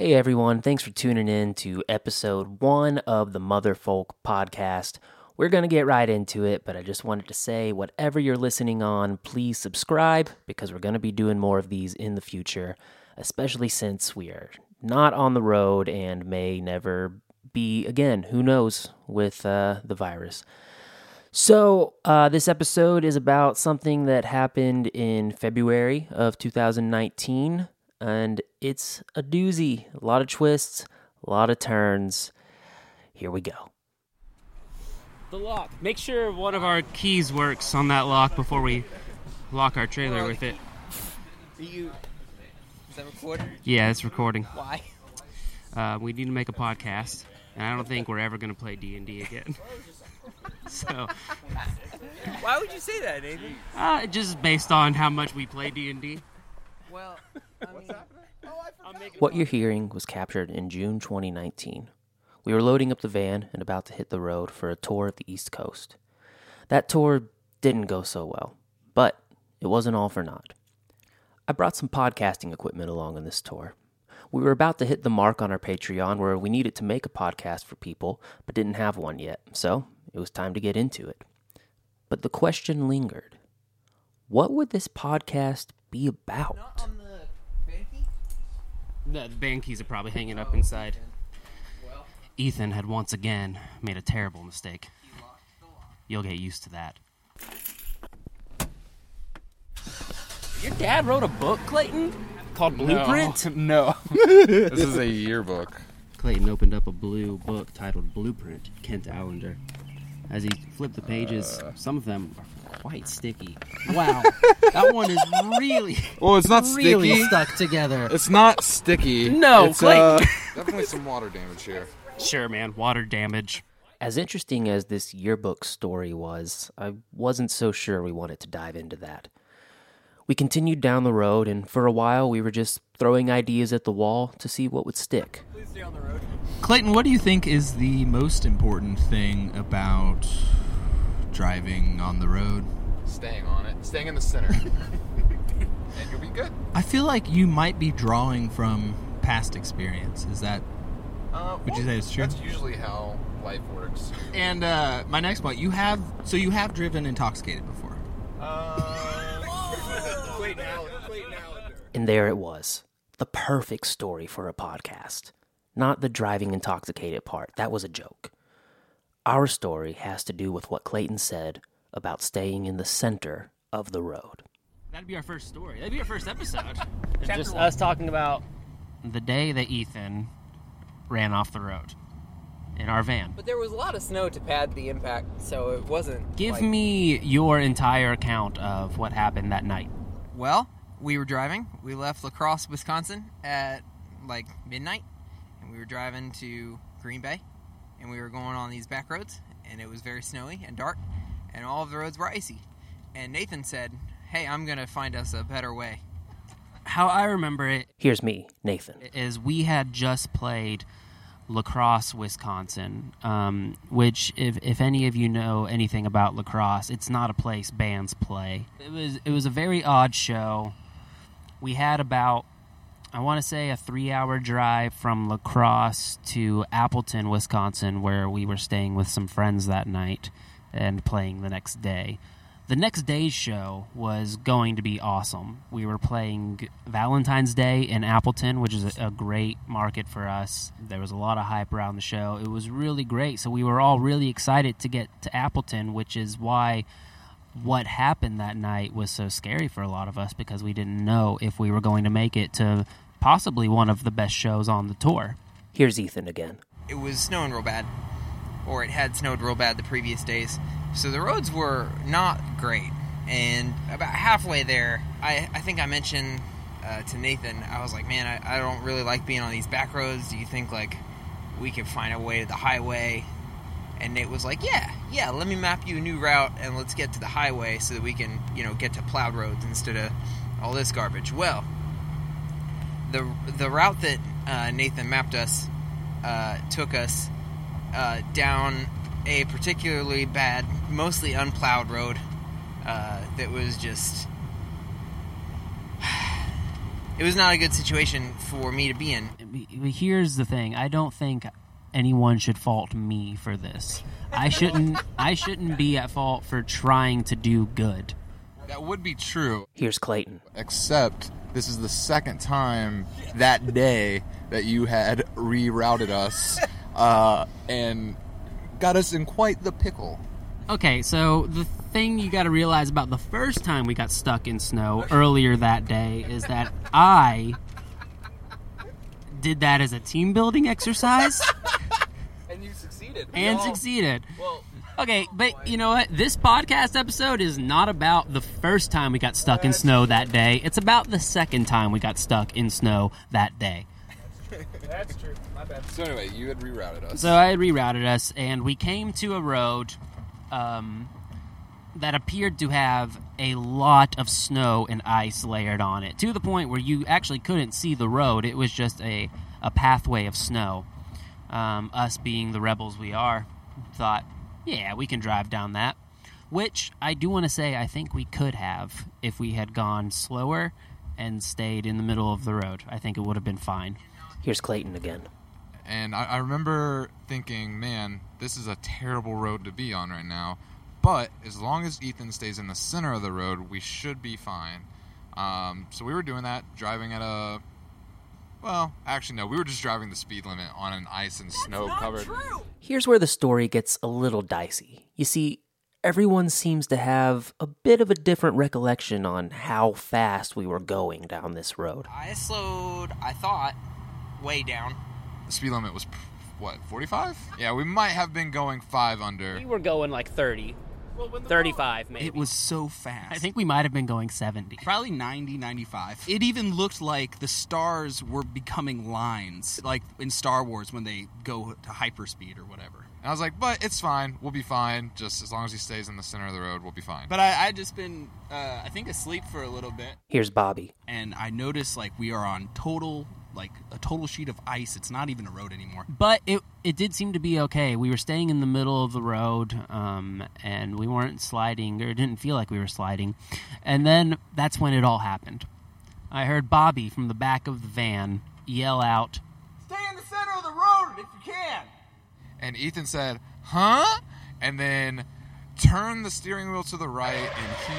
Hey everyone, thanks for tuning in to episode one of the Motherfolk podcast. We're going to get right into it, but I just wanted to say whatever you're listening on, please subscribe because we're going to be doing more of these in the future, especially since we are not on the road and may never be again. Who knows with uh, the virus. So, uh, this episode is about something that happened in February of 2019 and it's a doozy. A lot of twists, a lot of turns. Here we go. The lock. Make sure one of our keys works on that lock before we lock our trailer with it. Are you? Is that recording? Yeah, it's recording. Why? Uh, we need to make a podcast, and I don't think we're ever going to play D and D again. so, Why would you say that, Nathan? uh, just based on how much we play D and D. Well, I mean, What you're hearing was captured in June 2019. We were loading up the van and about to hit the road for a tour of the East Coast. That tour didn't go so well, but it wasn't all for naught. I brought some podcasting equipment along on this tour. We were about to hit the mark on our Patreon where we needed to make a podcast for people, but didn't have one yet, so it was time to get into it. But the question lingered what would this podcast be about? not on the banky. The, the band keys are probably hanging up inside. Well, Ethan had once again made a terrible mistake. You'll get used to that. Your dad wrote a book, Clayton, called Blueprint. No. this is a yearbook. Clayton opened up a blue book titled Blueprint, Kent Allender. As he flipped the pages, some of them are quite sticky. Wow, that one is really, Well, it's not really sticky. stuck together. It's not sticky. No, it's, uh, definitely some water damage here. Sure, man, water damage. As interesting as this yearbook story was, I wasn't so sure we wanted to dive into that. We continued down the road, and for a while we were just throwing ideas at the wall to see what would stick. please stay on the road. Clayton, what do you think is the most important thing about driving on the road? Staying on it. Staying in the center. and you'll be good. I feel like you might be drawing from past experience. Is that? Uh, Would you say it's true? That's usually how life works. And uh, my next point, you have so you have driven intoxicated before. Uh, Clayton Allen. Clayton Allen. And there it was the perfect story for a podcast. Not the driving intoxicated part, that was a joke. Our story has to do with what Clayton said about staying in the center of the road. That'd be our first story. That'd be our first episode. Chapter Just one. us talking about the day that Ethan ran off the road in our van. But there was a lot of snow to pad the impact, so it wasn't. Give like- me your entire account of what happened that night. Well, we were driving. We left La Crosse, Wisconsin at like midnight, and we were driving to Green Bay, and we were going on these back roads, and it was very snowy and dark, and all of the roads were icy. And Nathan said, "Hey, I'm gonna find us a better way." How I remember it Here's me, Nathan. is we had just played La Crosse wisconsin um, which if, if any of you know anything about La Crosse it's not a place bands play. It was it was a very odd show. We had about i want to say a three hour drive from La Crosse to appleton wisconsin where we were staying with some friends that night and playing the next day the next day's show was going to be awesome. We were playing Valentine's Day in Appleton, which is a, a great market for us. There was a lot of hype around the show. It was really great. So we were all really excited to get to Appleton, which is why what happened that night was so scary for a lot of us because we didn't know if we were going to make it to possibly one of the best shows on the tour. Here's Ethan again. It was snowing real bad, or it had snowed real bad the previous days, so the roads were not great. And about halfway there, I, I think I mentioned uh, to Nathan, I was like, man, I, I don't really like being on these back roads. Do you think like we could find a way to the highway? And Nate was like, yeah, yeah, let me map you a new route and let's get to the highway so that we can, you know, get to plowed roads instead of all this garbage. Well, the the route that uh, Nathan mapped us uh, took us uh, down a particularly bad, mostly unplowed road uh, that was just. it was not a good situation for me to be in. Here's the thing: I don't think anyone should fault me for this. I shouldn't. I shouldn't be at fault for trying to do good. That would be true, Here's Clayton. except this is the second time that day that you had rerouted us uh, and got us in quite the pickle. Okay, so the thing you got to realize about the first time we got stuck in snow earlier that day is that I did that as a team building exercise And you succeeded. We and all- succeeded. Well, Okay, but you know what? This podcast episode is not about the first time we got stuck in snow that day. It's about the second time we got stuck in snow that day. That's true. My bad. So anyway, you had rerouted us. So I had rerouted us, and we came to a road um, that appeared to have a lot of snow and ice layered on it, to the point where you actually couldn't see the road. It was just a, a pathway of snow. Um, us being the rebels we are, thought, yeah, we can drive down that. Which I do want to say, I think we could have if we had gone slower and stayed in the middle of the road. I think it would have been fine. Here's Clayton again. And I, I remember thinking, man, this is a terrible road to be on right now. But as long as Ethan stays in the center of the road, we should be fine. Um, so we were doing that, driving at a. Well, actually, no, we were just driving the speed limit on an ice and snow covered. Here's where the story gets a little dicey. You see, everyone seems to have a bit of a different recollection on how fast we were going down this road. I slowed, I thought, way down. The speed limit was, what, 45? Yeah, we might have been going five under. We were going like 30, 35 maybe. It was so fast. I think we might have been going 70. probably 90, 95. It even looked like the stars were becoming lines, like in Star Wars when they go to hyperspeed or whatever. And I was like, but it's fine. We'll be fine. Just as long as he stays in the center of the road, we'll be fine. But I, I just been, uh, I think, asleep for a little bit, Here's Bobby. and I noticed like we are on total, like a total sheet of ice. It's not even a road anymore. But it it did seem to be okay. We were staying in the middle of the road, um, and we weren't sliding, or it didn't feel like we were sliding. And then that's when it all happened. I heard Bobby from the back of the van yell out, Stay in the center of the road if you can. And Ethan said, huh? And then turned the steering wheel to the right, and he.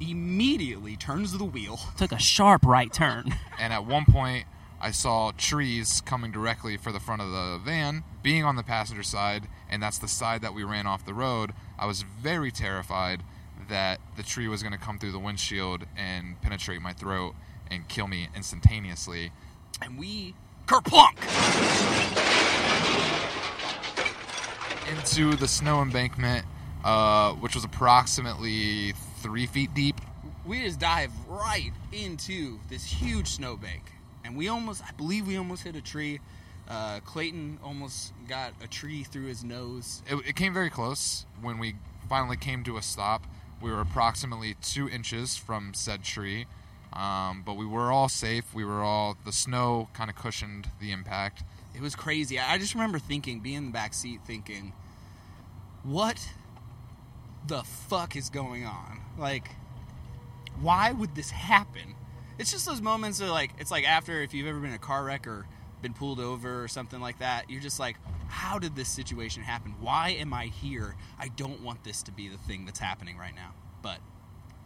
Immediately turns the wheel. took a sharp right turn. And at one point, I saw trees coming directly for the front of the van, being on the passenger side, and that's the side that we ran off the road. I was very terrified that the tree was going to come through the windshield and penetrate my throat and kill me instantaneously. And we kerplunk. into the snow embankment, uh, which was approximately three feet deep. We just dive right into this huge snowbank, and we almost, I believe, we almost hit a tree. Uh, Clayton almost got a tree through his nose. It, it came very close. When we finally came to a stop, we were approximately two inches from said tree, um, but we were all safe. We were all the snow kind of cushioned the impact. It was crazy. I I just remember thinking, being in the back seat, thinking, "What the fuck is going on? Like, why would this happen?" It's just those moments of like, it's like after if you've ever been in a car wreck or been pulled over or something like that, you're just like, "How did this situation happen? Why am I here? I don't want this to be the thing that's happening right now." But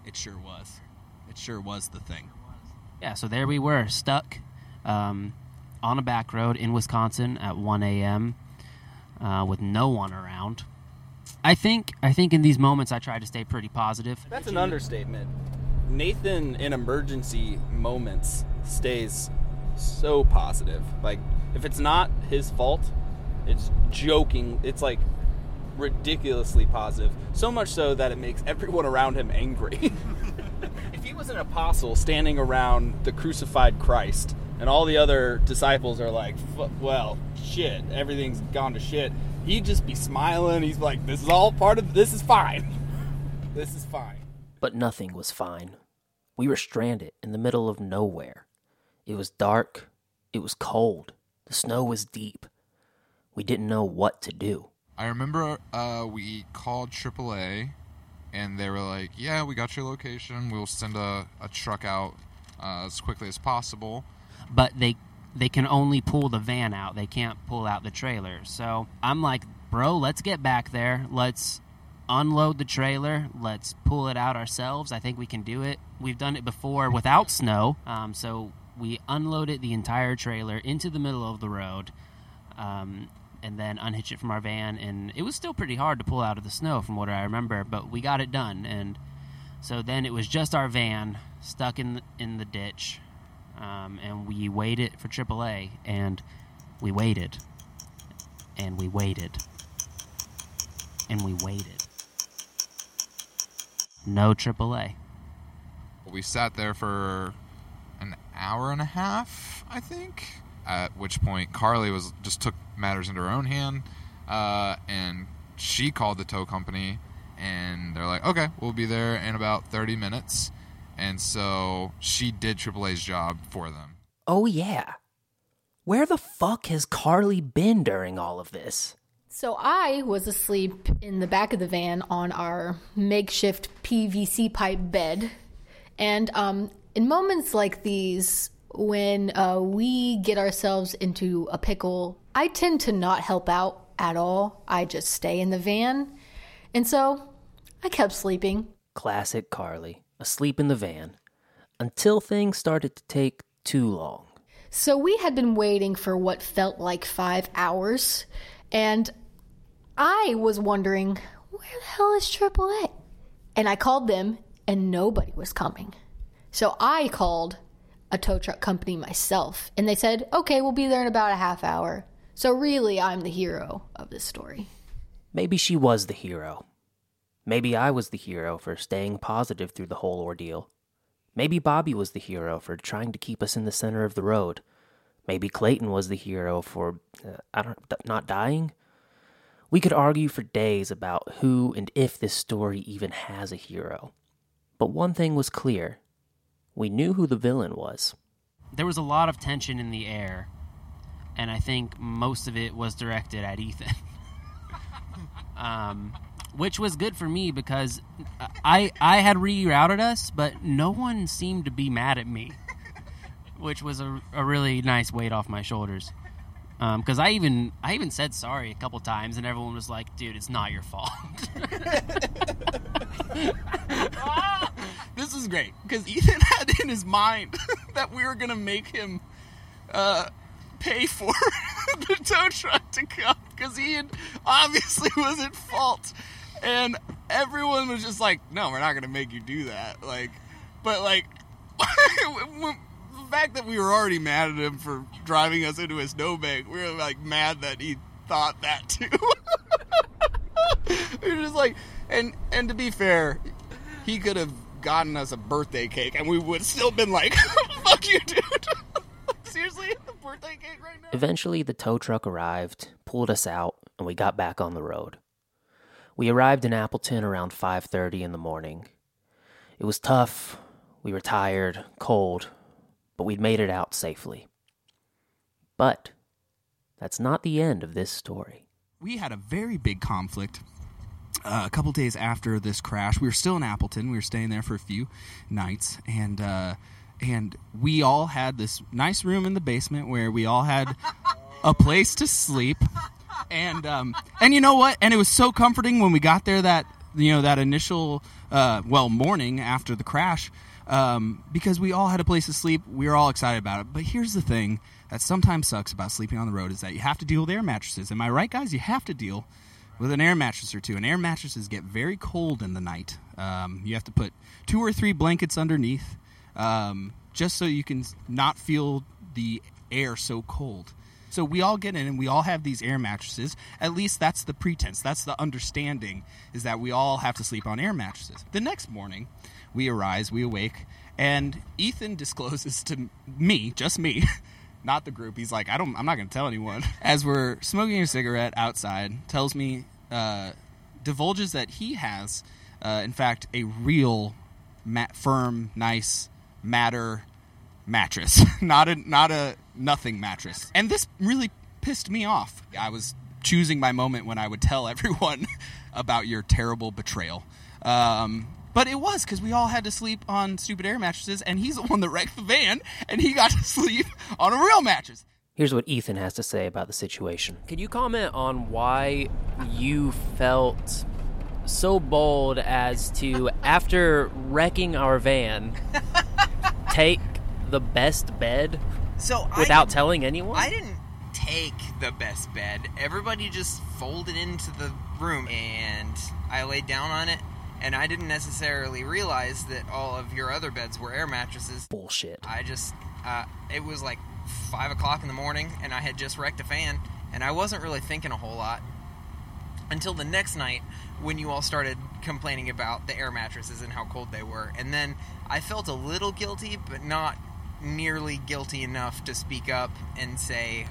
it sure was. It sure was the thing. Yeah, so there we were, stuck um, on a back road in Wisconsin at 1 a.m. Uh, with no one around. I think I think in these moments I try to stay pretty positive. That's an understatement. Nathan, in emergency moments, stays so positive. Like, if it's not his fault, it's joking. It's like ridiculously positive. So much so that it makes everyone around him angry. if he was an apostle standing around the crucified Christ, and all the other disciples are like, "F- well, shit, everything's gone to shit, he'd just be smiling. He's like, this is all part of, this is fine. This is fine. But nothing was fine. We were stranded in the middle of nowhere. It was dark. It was cold. The snow was deep. We didn't know what to do. I remember uh, we called AAA, and they were like, "Yeah, we got your location. We'll send a, a truck out uh, as quickly as possible. but they they can only pull the van out. They can't pull out the trailer. So I'm like, bro, let's get back there. Let's unload the trailer. Let's pull it out ourselves. I think we can do it. We've done it before without snow. Um, so we unloaded the entire trailer into the middle of the road. Um, and then unhitch it from our van, and it was still pretty hard to pull out of the snow, from what I remember. But we got it done, and so then it was just our van stuck in the, in the ditch, um, and we waited for AAA, and we waited, and we waited, and we waited. No AAA. We sat there for an hour and a half, I think. At which point, Carly was just took matters into her own hand, uh, and she called the tow company, and they're like, "Okay, we'll be there in about thirty minutes." And so she did AAA's job for them. Oh, yeah. Where the fuck has Carly been during all of this? So I was asleep in the back of the van on our makeshift PVC pipe bed. And um, in moments like these, when uh, we get ourselves into a pickle, I tend to not help out at all. I just stay in the van. And so I kept sleeping. Classic Carly, asleep in the van, until things started to take too long. So we had been waiting for what felt like five hours, and I was wondering, where the hell is AAA? And I called them, and nobody was coming. So I called a tow truck company myself, and they said, okay, we'll be there in about a half hour. So really, I'm the hero of this story. Maybe she was the hero. Maybe I was the hero for staying positive through the whole ordeal. Maybe Bobby was the hero for trying to keep us in the center of the road. Maybe Clayton was the hero for uh, I don't not dying. We could argue for days about who and if this story even has a hero. But one thing was clear. We knew who the villain was. There was a lot of tension in the air, and I think most of it was directed at Ethan. um, which was good for me because I I had rerouted us, but no one seemed to be mad at me, which was a, a really nice weight off my shoulders. Because I even I even said sorry a couple times, and everyone was like, "Dude, it's not your fault." this was great because Ethan had in his mind that we were gonna make him uh, pay for the tow truck to come because he had obviously was at fault, and everyone was just like, "No, we're not gonna make you do that." Like, but like. The fact that we were already mad at him for driving us into a snowbank, we were like mad that he thought that too. we were just like, and and to be fair, he could have gotten us a birthday cake, and we would still been like, "Fuck you, dude." Seriously, a birthday cake right now. Eventually, the tow truck arrived, pulled us out, and we got back on the road. We arrived in Appleton around 5:30 in the morning. It was tough. We were tired, cold, but we'd made it out safely. But that's not the end of this story. we had a very big conflict uh, a couple days after this crash. We were still in Appleton. We were staying there for a few nights, and uh, and we all had this nice room in the basement where we all had a place to sleep. And um, and you know what? And it was so comforting when we got there that you know that initial uh, well morning after the crash um, because we all had a place to sleep. We were all excited about it. But here's the thing that sometimes sucks about sleeping on the road is that you have to deal with air mattresses. Am I right, guys? You have to deal with an air mattress or two. And air mattresses get very cold in the night. Um, you have to put two or three blankets underneath um, just so you can not feel the air so cold. So we all get in and we all have these air mattresses. At least that's the pretense. That's the understanding is that we all have to sleep on air mattresses. The next morning, we arise, we awake, and Ethan discloses to me, just me, not the group. He's like, I don't, I'm not going to tell anyone. As we're smoking a cigarette outside, tells me, uh, divulges that he has, uh, in fact, a real, mat- firm, nice, matter mattress, not a not a nothing mattress. And this really pissed me off. I was choosing my moment when I would tell everyone about your terrible betrayal. Um, But it was because we all had to sleep on stupid air mattresses, and he's the one that wrecked the van, and he got to sleep on a real mattress. Here's what Ethan has to say about the situation. Can you comment on why you felt so bold as to, after wrecking our van, take the best bed So without didn't- telling anyone? I didn't take the best bed. Everybody just folded into the room, and I laid down on it. And I didn't necessarily realize that all of your other beds were air mattresses. Bullshit. I just, uh, it was like five o'clock in the morning, and I had just wrecked a fan, and I wasn't really thinking a whole lot until the next night when you all started complaining about the air mattresses and how cold they were. And then I felt a little guilty, but not nearly guilty enough to speak up and say,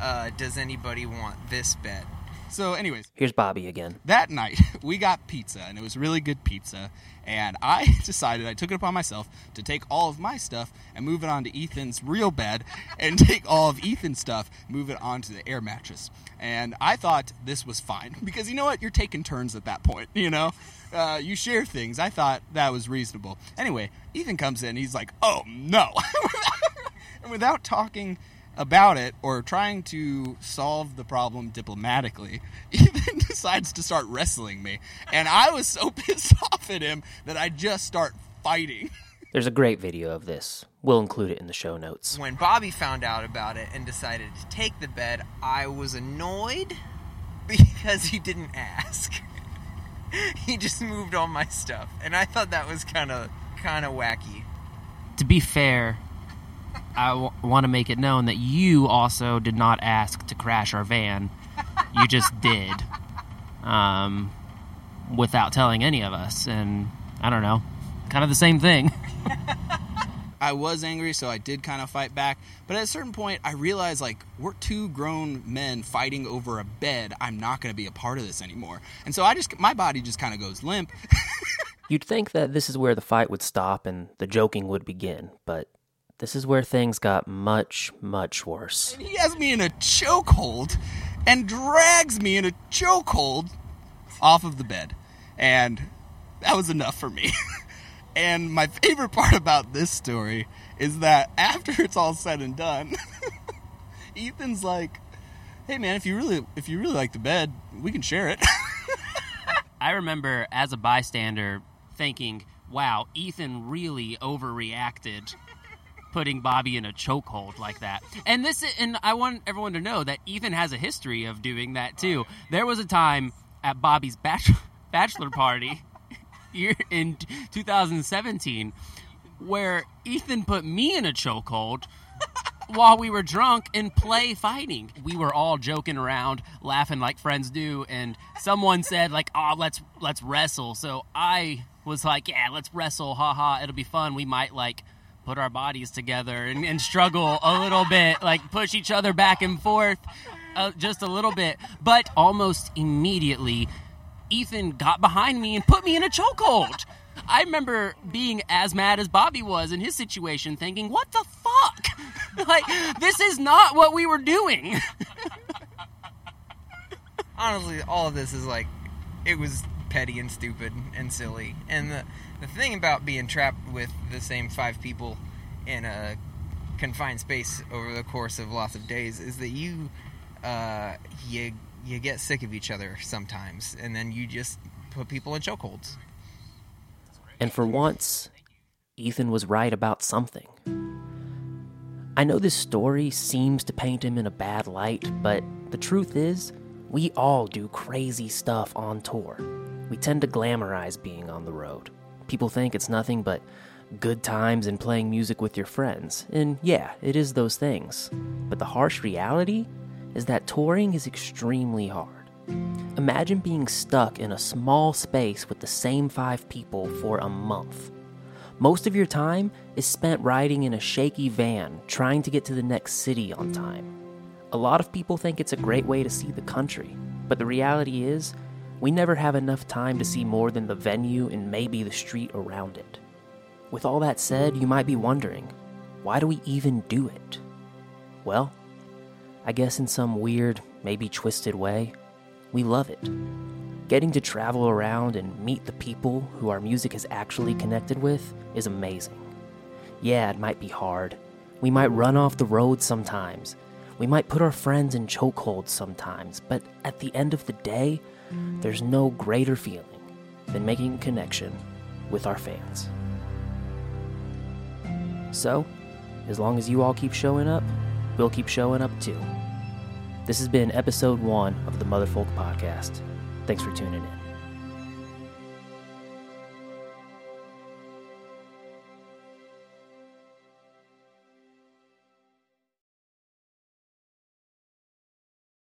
uh, "Does anybody want this bed?" So, anyways, Here's Bobby again. that night we got pizza and it was really good pizza and i decided i took it upon myself to take all of my stuff and move it onto ethan's real bed and take all of ethan's stuff move it onto the air mattress. And i thought this was fine because you know what? You're taking turns at that point you know? Uh, you share things. I thought that was reasonable. Anyway ethan comes in. He's like oh no. And without talking about it or trying to solve the problem diplomatically, Ethan decides to start wrestling me. And I was so pissed off at him that I just start fighting. There's a great video of this. We'll include it in the show notes. When Bobby found out about it and decided to take the bed, I was annoyed because he didn't ask. he just moved all my stuff, and I thought that was kind of kind of wacky. To be fair, I w- want to make it known that you also did not ask to crash our van. You just did, um, without telling any of us, and I don't know, kind of the same thing. I was angry, so I did kind of fight back. But at a certain point, I realized like we're two grown men fighting over a bed. I'm not going to be a part of this anymore. And so I just, my body just kind of goes limp. You'd think that this is where the fight would stop and the joking would begin, but this is where things got much, much worse. And he has me in a chokehold and drags me in a chokehold off of the bed. And that was enough for me. and my favorite part about this story is that after it's all said and done, Ethan's like, "Hey man, if you really if you really like the bed, we can share it." I remember as a bystander thinking, wow, Ethan really overreacted putting Bobby in a chokehold like that. And this and I want everyone to know that Ethan has a history of doing that too. There was a time at Bobby's bachelor, bachelor party year in 2017 where Ethan put me in a chokehold while we were drunk and play fighting. We were all joking around, laughing like friends do, and someone said like, "Oh, let's let's wrestle." So I was like, "Yeah, let's wrestle. Haha, it'll be fun. We might like put our bodies together and, and struggle a little bit, like push each other back and forth uh, just a little bit." But almost immediately, Ethan got behind me and put me in a chokehold. I remember being as mad as Bobby was in his situation, thinking, "What the fuck? like, this is not what we were doing." honestly, all of this is like, it was petty and stupid and silly. And the the thing about being trapped with the same five people in a confined space over the course of lots of days is that you uh, you you get sick of each other sometimes, and then you just put people in chokeholds. And for once, Ethan was right about something. I know this story seems to paint him in a bad light, but the truth is, we all do crazy stuff on tour. We tend to glamorize being on the road. People think it's nothing but good times and playing music with your friends. And yeah, it is those things. But the harsh reality is that touring is extremely hard. Imagine being stuck in a small space with the same five people for a month. Most of your time is spent riding in a shaky van trying to get to the next city on time. A lot of people think it's a great way to see the country, but the reality is, we never have enough time to see more than the venue and maybe the street around it. With all that said, you might be wondering, why do we even do it? Well, I guess in some weird, maybe twisted way, we love it. Getting to travel around and meet the people who our music is actually connected with is amazing. Yeah, it might be hard. We might run off the road sometimes. We might put our friends in chokeholds sometimes, but at the end of the day, there's no greater feeling than making a connection with our fans. So, as long as you all keep showing up, we'll keep showing up too. This has been episode one of the Motherfolk Podcast. Thanks for tuning in.